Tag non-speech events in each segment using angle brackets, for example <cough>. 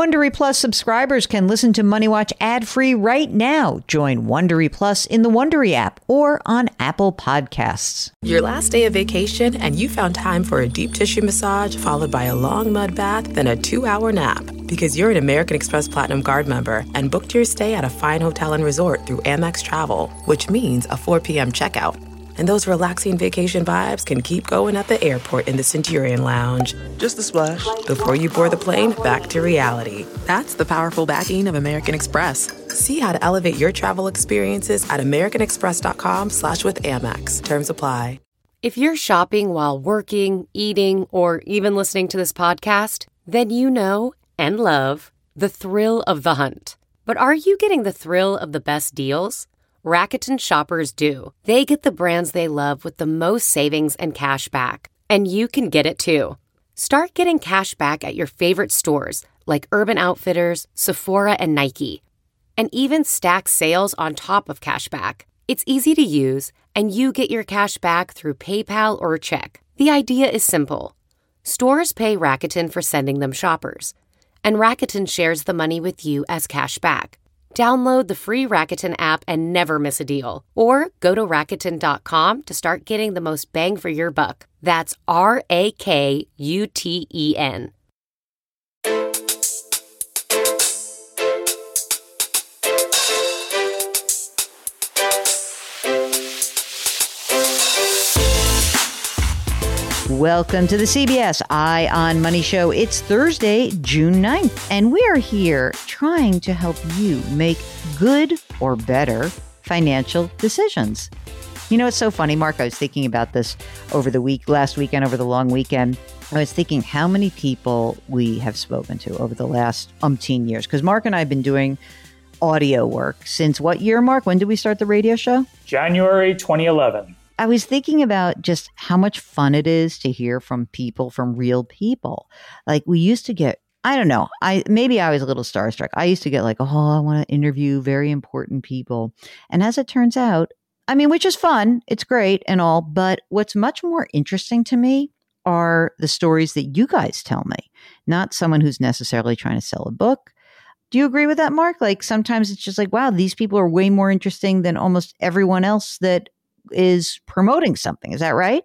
Wondery Plus subscribers can listen to Money Watch ad-free right now. Join Wondery Plus in the Wondery app or on Apple Podcasts. Your last day of vacation and you found time for a deep tissue massage followed by a long mud bath, then a 2-hour nap because you're an American Express Platinum Card member and booked your stay at a fine hotel and resort through Amex Travel, which means a 4 p.m. checkout and those relaxing vacation vibes can keep going at the airport in the Centurion Lounge. Just a splash. Before you board the plane, back to reality. That's the powerful backing of American Express. See how to elevate your travel experiences at americanexpress.com slash with Amex. Terms apply. If you're shopping while working, eating, or even listening to this podcast, then you know and love the thrill of the hunt. But are you getting the thrill of the best deals? Rakuten shoppers do. They get the brands they love with the most savings and cash back. And you can get it too. Start getting cash back at your favorite stores like Urban Outfitters, Sephora, and Nike. And even stack sales on top of cash back. It's easy to use, and you get your cash back through PayPal or check. The idea is simple. Stores pay Rakuten for sending them shoppers, and Rakuten shares the money with you as cash back. Download the free Rakuten app and never miss a deal. Or go to Rakuten.com to start getting the most bang for your buck. That's R A K U T E N. Welcome to the CBS Eye on Money Show. It's Thursday, June 9th, and we are here trying to help you make good or better financial decisions. You know, it's so funny, Mark. I was thinking about this over the week, last weekend, over the long weekend. I was thinking how many people we have spoken to over the last umpteen years. Because Mark and I have been doing audio work since what year, Mark? When did we start the radio show? January 2011. I was thinking about just how much fun it is to hear from people, from real people. Like we used to get, I don't know, I maybe I was a little starstruck. I used to get like, oh, I want to interview very important people. And as it turns out, I mean, which is fun, it's great and all, but what's much more interesting to me are the stories that you guys tell me, not someone who's necessarily trying to sell a book. Do you agree with that, Mark? Like sometimes it's just like, wow, these people are way more interesting than almost everyone else that is promoting something. Is that right?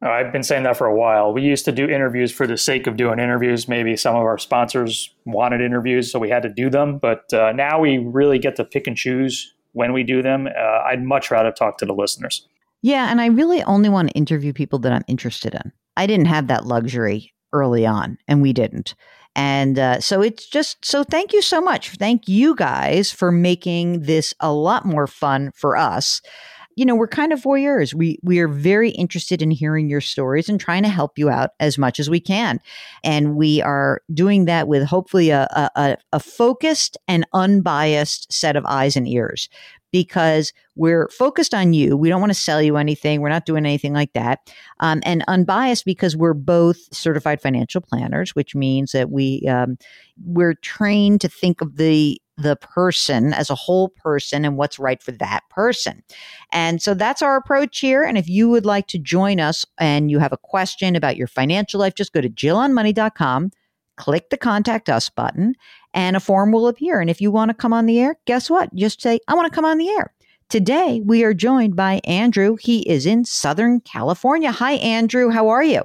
Oh, I've been saying that for a while. We used to do interviews for the sake of doing interviews. Maybe some of our sponsors wanted interviews, so we had to do them. But uh, now we really get to pick and choose when we do them. Uh, I'd much rather talk to the listeners. Yeah, and I really only want to interview people that I'm interested in. I didn't have that luxury early on, and we didn't. And uh, so it's just so thank you so much. Thank you guys for making this a lot more fun for us you know, we're kind of voyeurs. We we are very interested in hearing your stories and trying to help you out as much as we can. And we are doing that with hopefully a, a, a focused and unbiased set of eyes and ears because we're focused on you. We don't want to sell you anything. We're not doing anything like that. Um, and unbiased because we're both certified financial planners, which means that we um, we're trained to think of the the person as a whole person and what's right for that person. And so that's our approach here. And if you would like to join us and you have a question about your financial life, just go to jillonmoney.com, click the contact us button, and a form will appear. And if you want to come on the air, guess what? Just say, I want to come on the air. Today, we are joined by Andrew. He is in Southern California. Hi, Andrew. How are you?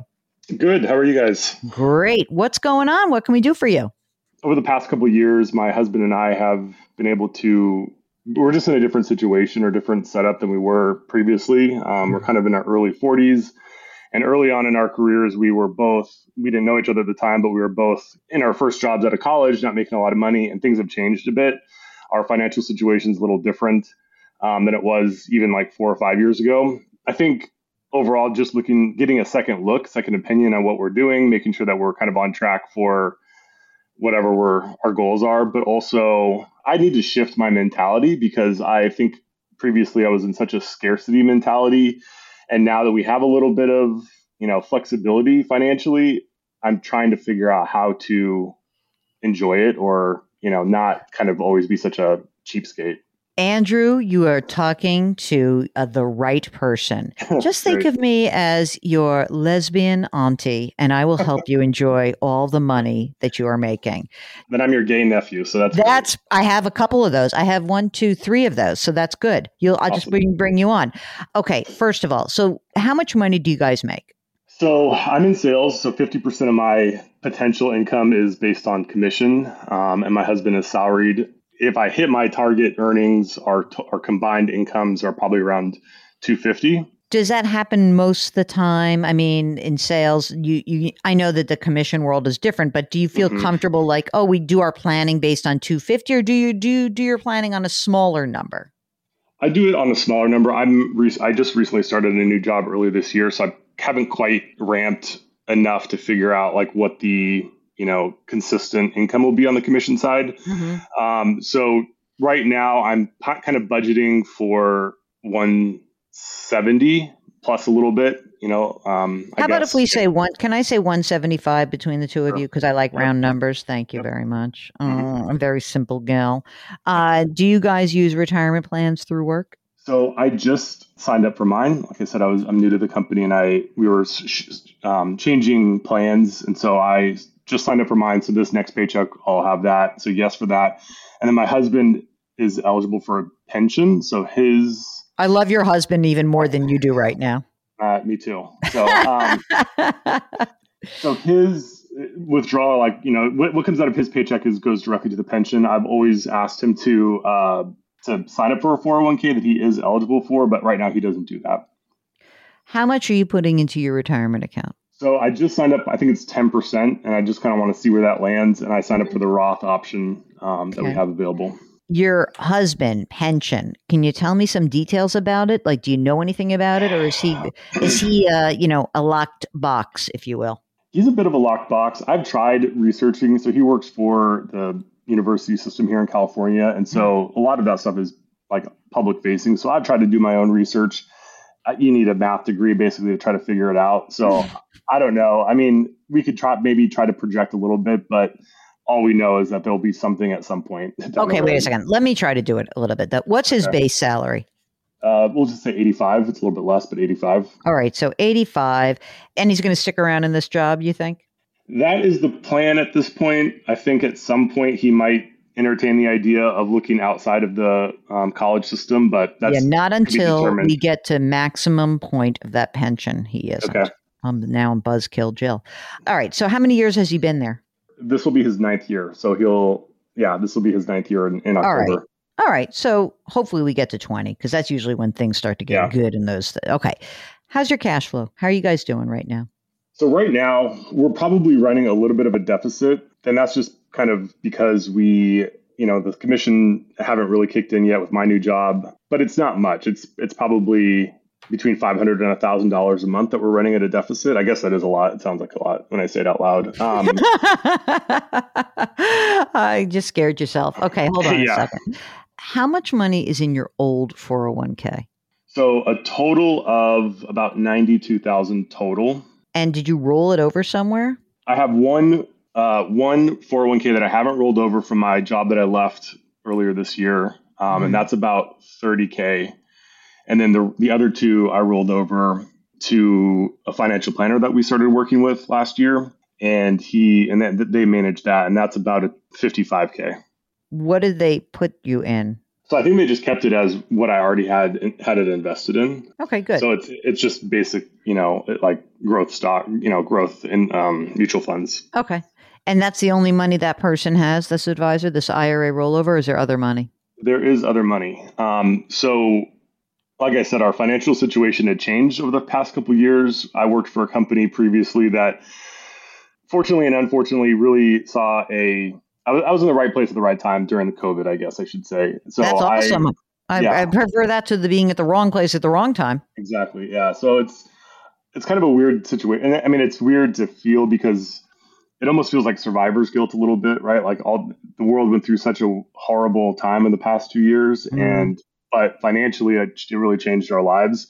Good. How are you guys? Great. What's going on? What can we do for you? Over the past couple years, my husband and I have been able to. We're just in a different situation or different setup than we were previously. Um, we're kind of in our early 40s, and early on in our careers, we were both. We didn't know each other at the time, but we were both in our first jobs out of college, not making a lot of money, and things have changed a bit. Our financial situation is a little different um, than it was even like four or five years ago. I think overall, just looking, getting a second look, second opinion on what we're doing, making sure that we're kind of on track for whatever we're, our goals are, but also I need to shift my mentality because I think previously I was in such a scarcity mentality. And now that we have a little bit of, you know, flexibility financially, I'm trying to figure out how to enjoy it or, you know, not kind of always be such a cheapskate. Andrew, you are talking to uh, the right person. <laughs> Just think of me as your lesbian auntie, and I will help you <laughs> enjoy all the money that you are making. Then I'm your gay nephew, so that's that's. Great. I have a couple of those. I have one, two, three of those, so that's good. You'll. I'll awesome. just bring bring you on. Okay, first of all, so how much money do you guys make? So I'm in sales, so 50% of my potential income is based on commission, um, and my husband is salaried if I hit my target earnings, our our combined incomes are probably around 250. Does that happen most of the time? I mean, in sales, you, you I know that the commission world is different, but do you feel mm-hmm. comfortable like, oh, we do our planning based on 250 or do you do do your planning on a smaller number? I do it on a smaller number. I'm re- I just recently started a new job earlier this year, so I haven't quite ramped enough to figure out like what the you know consistent income will be on the commission side. Mm-hmm. Um, so right now I'm kind of budgeting for 170 plus a little bit. You know, um, how about if we say one? Can I say 175 between the two of you because I like round numbers? Thank you yep. very much. Mm-hmm. Oh, I'm a very simple gal. Uh, do you guys use retirement plans through work? So I just signed up for mine. Like I said, I was I'm new to the company, and I we were um, changing plans, and so I just signed up for mine. So this next paycheck, I'll have that. So yes for that. And then my husband is eligible for a pension. So his. I love your husband even more than you do right now. Uh, me too. So, um, <laughs> so his withdrawal, like you know, what, what, comes out of his paycheck is goes directly to the pension. I've always asked him to uh, to sign up for a 401k that he is eligible for, but right now he doesn't do that. How much are you putting into your retirement account? So I just signed up. I think it's ten percent, and I just kind of want to see where that lands. And I signed up for the Roth option um, that okay. we have available. Your husband pension. Can you tell me some details about it? Like, do you know anything about it, or is he is he uh, you know a locked box, if you will? He's a bit of a locked box. I've tried researching. So he works for the university system here in California, and so hmm. a lot of that stuff is like public facing. So I've tried to do my own research. You need a math degree basically to try to figure it out. So I don't know. I mean, we could try maybe try to project a little bit, but all we know is that there'll be something at some point. <laughs> Okay, wait a second. Let me try to do it a little bit. What's his okay. base salary? Uh, we'll just say 85. It's a little bit less, but 85. All right. So 85. And he's going to stick around in this job, you think? That is the plan at this point. I think at some point he might entertain the idea of looking outside of the um, college system, but that's yeah, not until we get to maximum point of that pension. He isn't. Okay. I'm now in Buzzkill Jill. All right. So how many years has he been there? This will be his ninth year. So he'll, yeah, this will be his ninth year in, in October. All right. All right. So hopefully we get to 20 because that's usually when things start to get yeah. good in those. Th- okay. How's your cash flow? How are you guys doing right now? So right now we're probably running a little bit of a deficit. And that's just kind of because we, you know, the commission haven't really kicked in yet with my new job, but it's not much. It's, it's probably between five hundred and a thousand dollars a month that we're running at a deficit. I guess that is a lot. It sounds like a lot when I say it out loud. Um, <laughs> I just scared yourself. Okay, hold on yeah. a second. How much money is in your old 401k So a total of about ninety two thousand total. And did you roll it over somewhere? I have one uh, one 401k that I haven't rolled over from my job that I left earlier this year, um, mm-hmm. and that's about 30k. And then the, the other two I rolled over to a financial planner that we started working with last year. And he, and then they manage that. And that's about a 55K. What did they put you in? So I think they just kept it as what I already had had it invested in. Okay, good. So it's it's just basic, you know, like growth stock, you know, growth in um, mutual funds. Okay, and that's the only money that person has. This advisor, this IRA rollover. is there other money? There is other money. Um, so like I said, our financial situation had changed over the past couple years. I worked for a company previously that, fortunately and unfortunately, really saw a. I was, I was in the right place at the right time during the COVID, I guess I should say. So that's awesome. I, yeah. I prefer that to the being at the wrong place at the wrong time. Exactly. Yeah. So it's it's kind of a weird situation. I mean, it's weird to feel because it almost feels like survivor's guilt a little bit, right? Like all the world went through such a horrible time in the past two years, mm. and but financially, it, really changed our lives.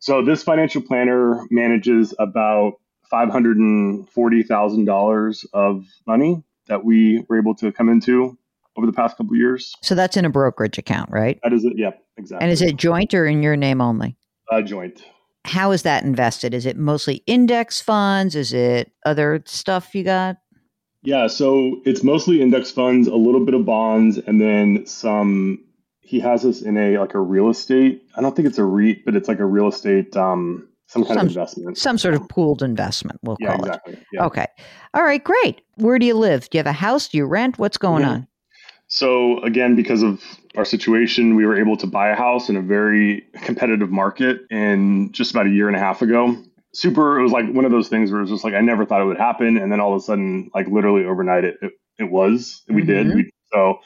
So this financial planner manages about five hundred and forty thousand dollars of money that we were able to come into. over the past couple years. So that's in a brokerage account, right? That is it. Yep, exactly. And is it joint or in your name only? uh, joint? How is that invested? Is it mostly index funds? Is it other stuff you got? Yeah, so it's mostly index funds, a little bit of bonds, and then some. He has us in a like a real estate. I don't think it's a REIT, but it's like a real estate, um, some kind Some- of investment. Some sort of pooled investment, we'll yeah, call exactly. it. Yeah. Okay. All right, great. Where do you live? Do you have a house? Do you rent? What's going Mhm. on? So again, because of our situation, we were able to buy a house in a very competitive market in just about a year and a half ago. Super, it was like one of those things where it was just like I never thought it would happen, and then all of a sudden, like literally overnight, it it, it was. We did. Mhm. We, so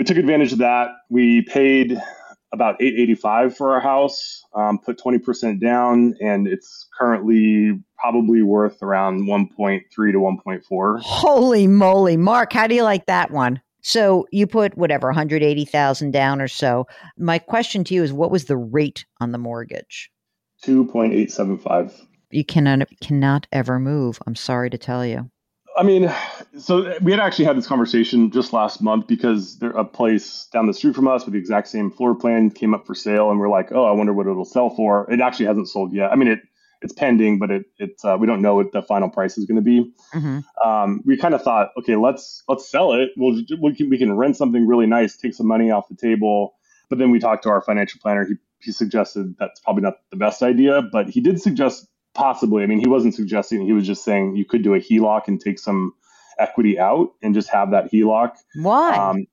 we took advantage of that. We paid about eight eighty five for our house, um, put twenty percent down, and it's currently probably worth around one point three to one point four. Holy moly, Mark, how do you like that one? So you put whatever, 180,000 down or so. My question to you is what was the rate on the mortgage? Two point eight seven five. You cannot cannot ever move. I'm sorry to tell you. I mean, so we had actually had this conversation just last month because there a place down the street from us with the exact same floor plan came up for sale, and we're like, oh, I wonder what it'll sell for. It actually hasn't sold yet. I mean, it it's pending, but it it's uh, we don't know what the final price is going to be. hmm Um, we kind of thought, okay, let's let's sell it. We'll we can we can rent something really nice, take some money off the table. But then we talked to our financial planner. He he suggested that's probably not the best idea, but he did suggest possibly. I mean, he wasn't suggesting. He was just saying you could do a HELOC and take some equity out and just have that HELOC. Why? Um,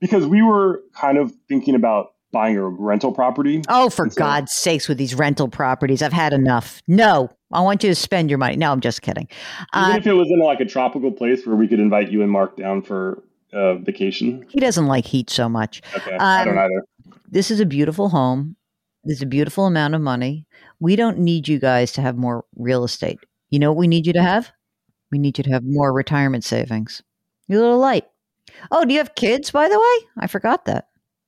because we were kind of thinking about buying a rental property. oh, for so- God's sakes, with these rental properties, I've had enough. No, I want you to spend your money. No, I'm just kidding. Even Uh, if it was in like a tropical place where we could invite you and Mark down for uh, vacation. he doesn't like heat so much. Okay, I don't Um, either. This is a beautiful home. There's a beautiful amount of money. We don't need you guys to have more real estate. You know what we need you to have? We need you to have more retirement savings. You're a little light. Oh, do you have kids, by the way? I forgot that.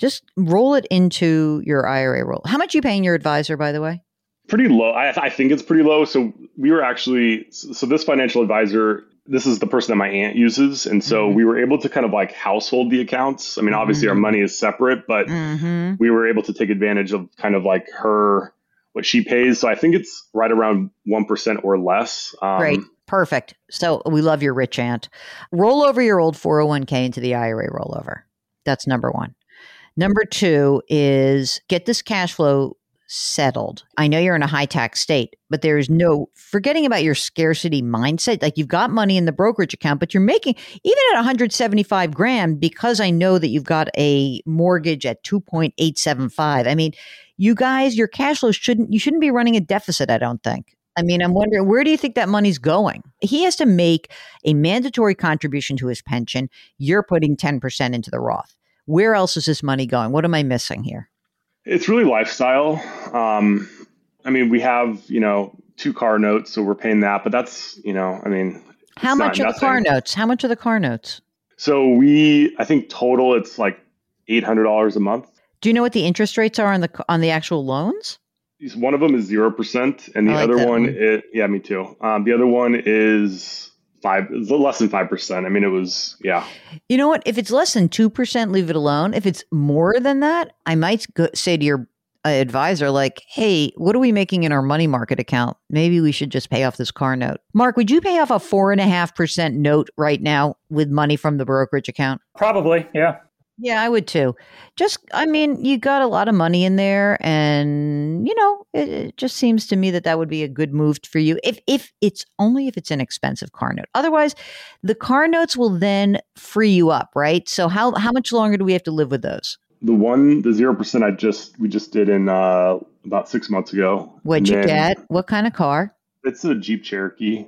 just roll it into your IRA roll. How much are you paying your advisor, by the way? Pretty low. I, I think it's pretty low. So we were actually so this financial advisor. This is the person that my aunt uses, and so Mhm. we were able to kind of like household the accounts. I mean, obviously our Mhm. money is separate, but Mm-hmm. we were able to take advantage of kind of like her what she pays. So I think it's right around one percent or less. Um, Great. Perfect. So we love your rich aunt. Roll over your old 401k into the IRA rollover. That's number one. Number two is get this cash flow settled. I know you're in a high tax state, but there's no forgetting about your scarcity mindset. Like you've got money in the brokerage account, but you're making even at 175 grand because I know that you've got a mortgage at 2.875. I mean, you guys, your cash flow shouldn't you shouldn't be running a deficit, I don't think. I mean, I'm wondering where do you think that money's going? He has to make a mandatory contribution to his pension. You're putting 10% into the Roth. Where else is this money going? What am I missing here? It's really lifestyle. Um, I mean, we have you know two car notes, so we're paying that, but that's you know, I mean, How much are the car notes? How much are the car notes? So we, I think total, it's like eight hundred dollars a month. Do you know what the interest rates are on the on the actual loans? One of them is zero percent, and the like other one, one. It, yeah, me too. Um, the other one is five, less than five percent. I mean, it was, yeah, You know what? If it's less than 2%, leave it alone. If it's more than that, I might go, say to your uh, advisor, like, hey, what are we making in our money market account? Maybe we should just pay off this car note. Mark, would you pay off a 4.5% note right now with money from the brokerage account? Probably, yeah. Yeah, I would too. Just, I mean, you got a lot of money in there, and you know, it, it, just seems to me that that would be a good move for you. If if it's only if it's an expensive car note. Otherwise, the car notes will then free you up, right? So how how much longer do we have to live with those? The one, the zero percent, I just we just did in uh, about six months ago. What'd you get? What kind of car? It's a Jeep Cherokee.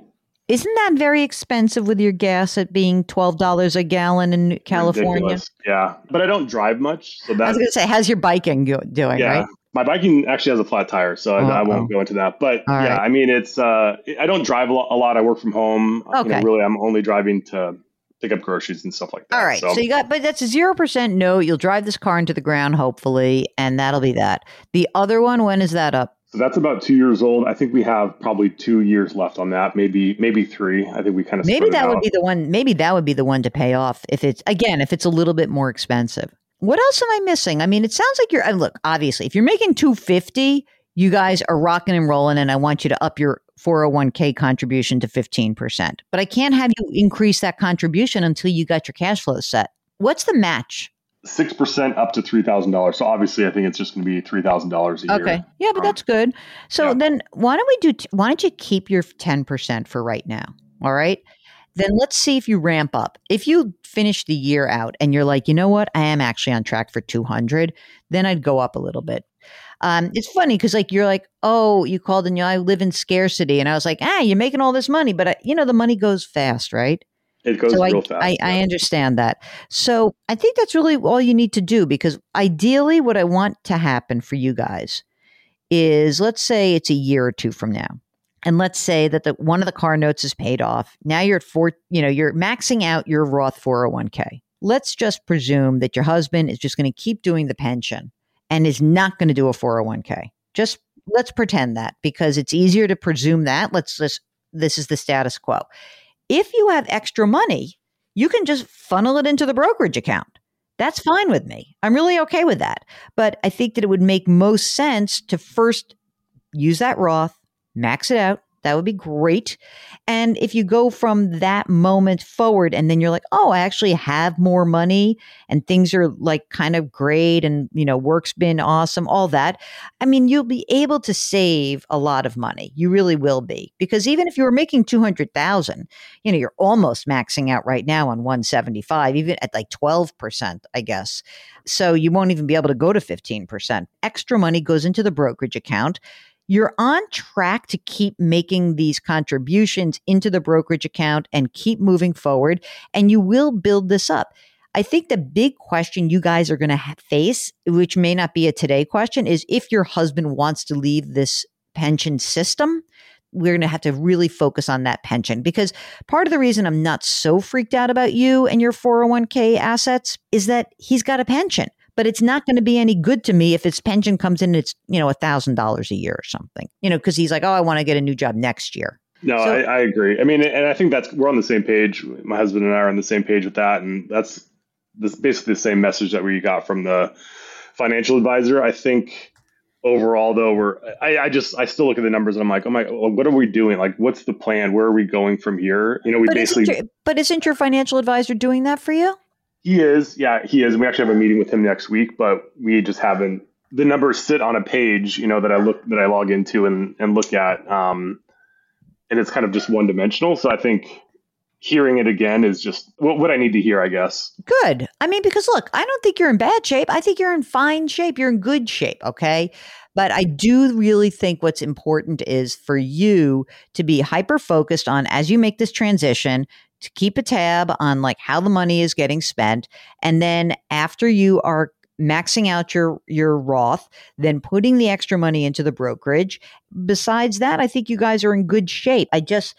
Isn't that very expensive with your gas at being twelve dollars a gallon in California? Ridiculous. Yeah, but I don't drive much, so I was going to say, how's your biking doing? Yeah, right? my biking actually has a flat tire, so I, I, won't go into that. But All yeah, right. I mean, it's uh, I don't drive a lot. I work from home. Okay. You know, really, I'm only driving to pick up groceries and stuff like that. All right, so, so you got, but that's a zero percent note. You'll drive this car into the ground, hopefully, and that'll be that. The other one, when is that up? So that's about two years old. I think we have probably two years left on that, maybe maybe three. I think we kind of maybe that would be the one. Maybe that would be the one to pay off if it's again if it's a little bit more expensive. What else am I missing? I mean, it sounds like you're. Look, obviously, if you're making two fifty, you guys are rocking and rolling, and I want you to up your 401k contribution to 15%. But I can't have you increase that contribution until you got your cash flow set. What's the match? Six percent up to three thousand dollars. So obviously, I think it's just going to be three thousand dollars a year. Okay, yeah, but that's good. So yeah. then, why don't we do? T- why don't you keep your ten percent for right now? All right. Then let's see if you ramp up. If you finish the year out and you're like, you know what, I am actually on track for two hundred, then I'd go up a little bit. Um, it's funny because like you're like, oh, you called and you know, I live in scarcity, and I was like, ah, you're making all this money, but I, you know the money goes fast, right? It goes so real I, fast. I, yeah. I understand that. So I think that's really all you need to do because ideally, what I want to happen for you guys is let's say it's a year or two from now. And let's say that the one of the car notes is paid off. Now you're at four, you know, you're maxing out your Roth 401k. Let's just presume that your husband is just going to keep doing the pension and is not going to do a 401k. Just let's pretend that because it's easier to presume that. Let's just this is the status quo. If you have extra money, you can just funnel it into the brokerage account. That's fine with me. I'm really okay with that. But I think that it would make most sense to first use that Roth, max it out, that would be great. And if you go from that moment forward and then you're like, oh, I actually have more money and things are like kind of great and, you know, work's been awesome, all that. I mean, you'll be able to save a lot of money. You really will be. Because even if you were making 200,000, you know, you're almost maxing out right now on 175, even at like 12%, I guess. So you won't even be able to go to 15%. Extra money goes into the brokerage account you're on track to keep making these contributions into the brokerage account and keep moving forward, and you will build this up. I think the big question you guys are going to face, which may not be a today question, is if your husband wants to leave this pension system, we're going to have to really focus on that pension because part of the reason I'm not so freaked out about you and your 401k assets is that he's got a pension but it's not going to be any good to me if his pension comes in it's you know a thousand dollars a year or something you know because he's like oh i want to get a new job next year. No so, I, I, agree. I mean and i think that's we're on the same page my husband and i are on the same page with that and that's this basically the same message that we got from the financial advisor. I think overall though we're I, I just i still look at the numbers and i'm like oh my well, what are we doing? Like what's the plan? Where are we going from here? You know we but basically isn't your, but isn't your financial advisor doing that for you he is, yeah, he is. We actually have a meeting with him next week, but we just haven't. The numbers sit on a page, you know, that I look that I log into and and look at, um, and it's kind of just one dimensional. So I think hearing it again is just what, what I need to hear, I guess. Good. I mean, because look, I don't think you're in bad shape. I think you're in fine shape. You're in good shape. Okay. But I do really think what's important is for you to be hyper focused on as you make this transition to keep a tab on like how the money is getting spent. And then after you are maxing out your your Roth, then putting the extra money into the brokerage. Besides that, I think you guys are in good shape. I just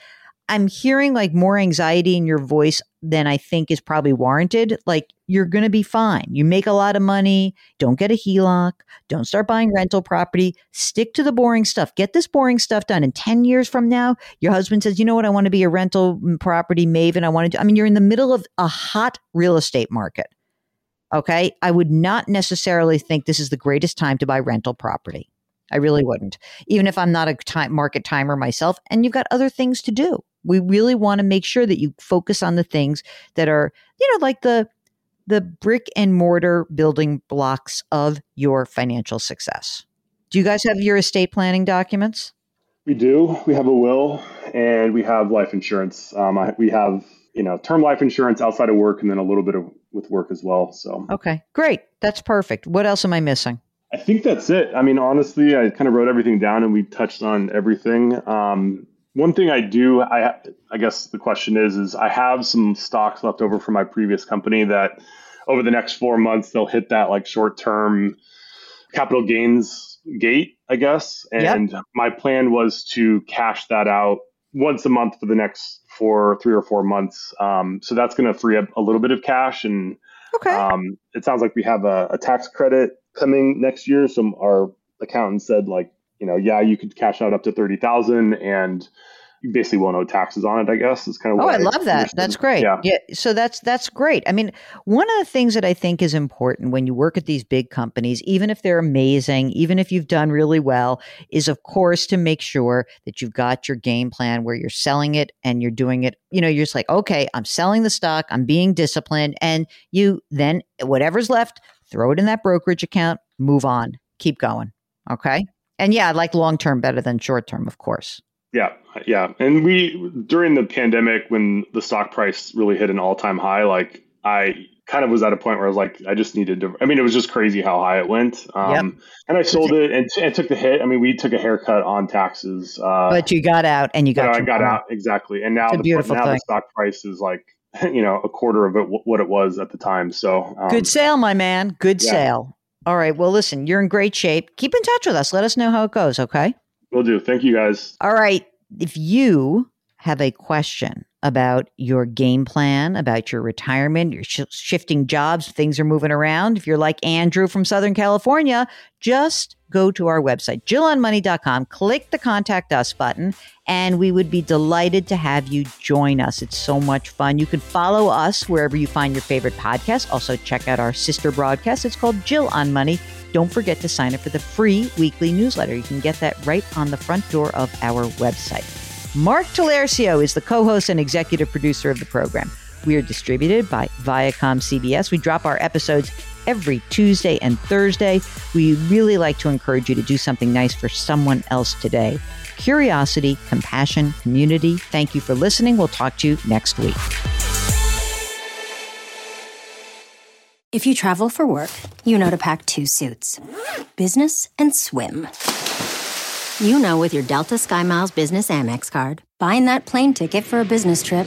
I'm hearing like more anxiety in your voice than I think is probably warranted. Like you're going to be fine. You make a lot of money. Don't get a HELOC. Don't start buying rental property. Stick to the boring stuff. Get this boring stuff done. And 10 years from now, your husband says, you know what? I want to be a rental mm, property maven. I want to do, I mean, you're in the middle of a hot real estate market. Okay. I would not necessarily think this is the greatest time to buy rental property. I really wouldn't, even if I'm not a time, market timer myself. And you've got other things to do. We really want to make sure that you focus on the things that are, you know, like the the brick and mortar building blocks of your financial success. Do you guys have your estate planning documents? We do. We have a will and we have life insurance. Um, I, we have, you know, term life insurance outside of work and then a little bit of with work as well. So, okay, great. That's perfect. What else am I missing? I think that's it. I mean, honestly, I kind of wrote everything down and we touched on everything. Um, one thing I do, I I guess the question is, is I have some stocks left over from my previous company that over the next four months they'll hit that like short term capital gains gate, I guess. And yep. my plan was to cash that out once a month for the next four, three or four months. Um, so that's going to free up a little bit of cash. And okay. um, it sounds like we have a, a tax credit coming next year. So our accountant said like you know, yeah, you could cash out up to thirty thousand, and you basically won't owe taxes on it. I guess It's kind of. Oh, I, I love that. That's great. Yeah. yeah. So that's that's great. I mean, one of the things that I think is important when you work at these big companies, even if they're amazing, even if you've done really well, is of course to make sure that you've got your game plan where you're selling it and you're doing it. You know, you're just like, okay, I'm selling the stock. I'm being disciplined, and you then whatever's left, throw it in that brokerage account. Move on. Keep going. Okay. And yeah, I like long term better than short term, of course. Yeah, yeah. And we during the pandemic when the stock price really hit an all time high, like I kind of was at a point where I was like, I just needed to. I mean, it was just crazy how high it went. Um, yep. And I sold it and, and, took the hit. I mean, we took a haircut on taxes. Uh, but you got out and you got. I got out exactly. And now, the, now the stock price is like <laughs> you know a quarter of it what it was at the time. So um, good sale, my man. Good yeah. sale. All right. Well, listen, you're in great shape. Keep in touch with us. Let us know how it goes, okay? Will do. Thank you guys. All right. If you have a question about your game plan, about your retirement, you're sh- shifting jobs, things are moving around. If you're like Andrew from Southern California, just go to our website, jillonmoney.com, click the contact us button, and we would be delighted to have you join us. It's so much fun. You can follow us wherever you find your favorite podcast. Also, check out our sister broadcast. It's called Jill on Money. Don't forget to sign up for the free weekly newsletter. You can get that right on the front door of our website. Mark Talercio is the co host and executive producer of the program. We are distributed by Viacom CBS. We drop our episodes every Tuesday and Thursday. We really like to encourage you to do something nice for someone else today. Curiosity, compassion, community. Thank you for listening. We'll talk to you next week. If you travel for work, you know to pack two suits business and swim. You know, with your Delta SkyMiles Business Amex card, buying that plane ticket for a business trip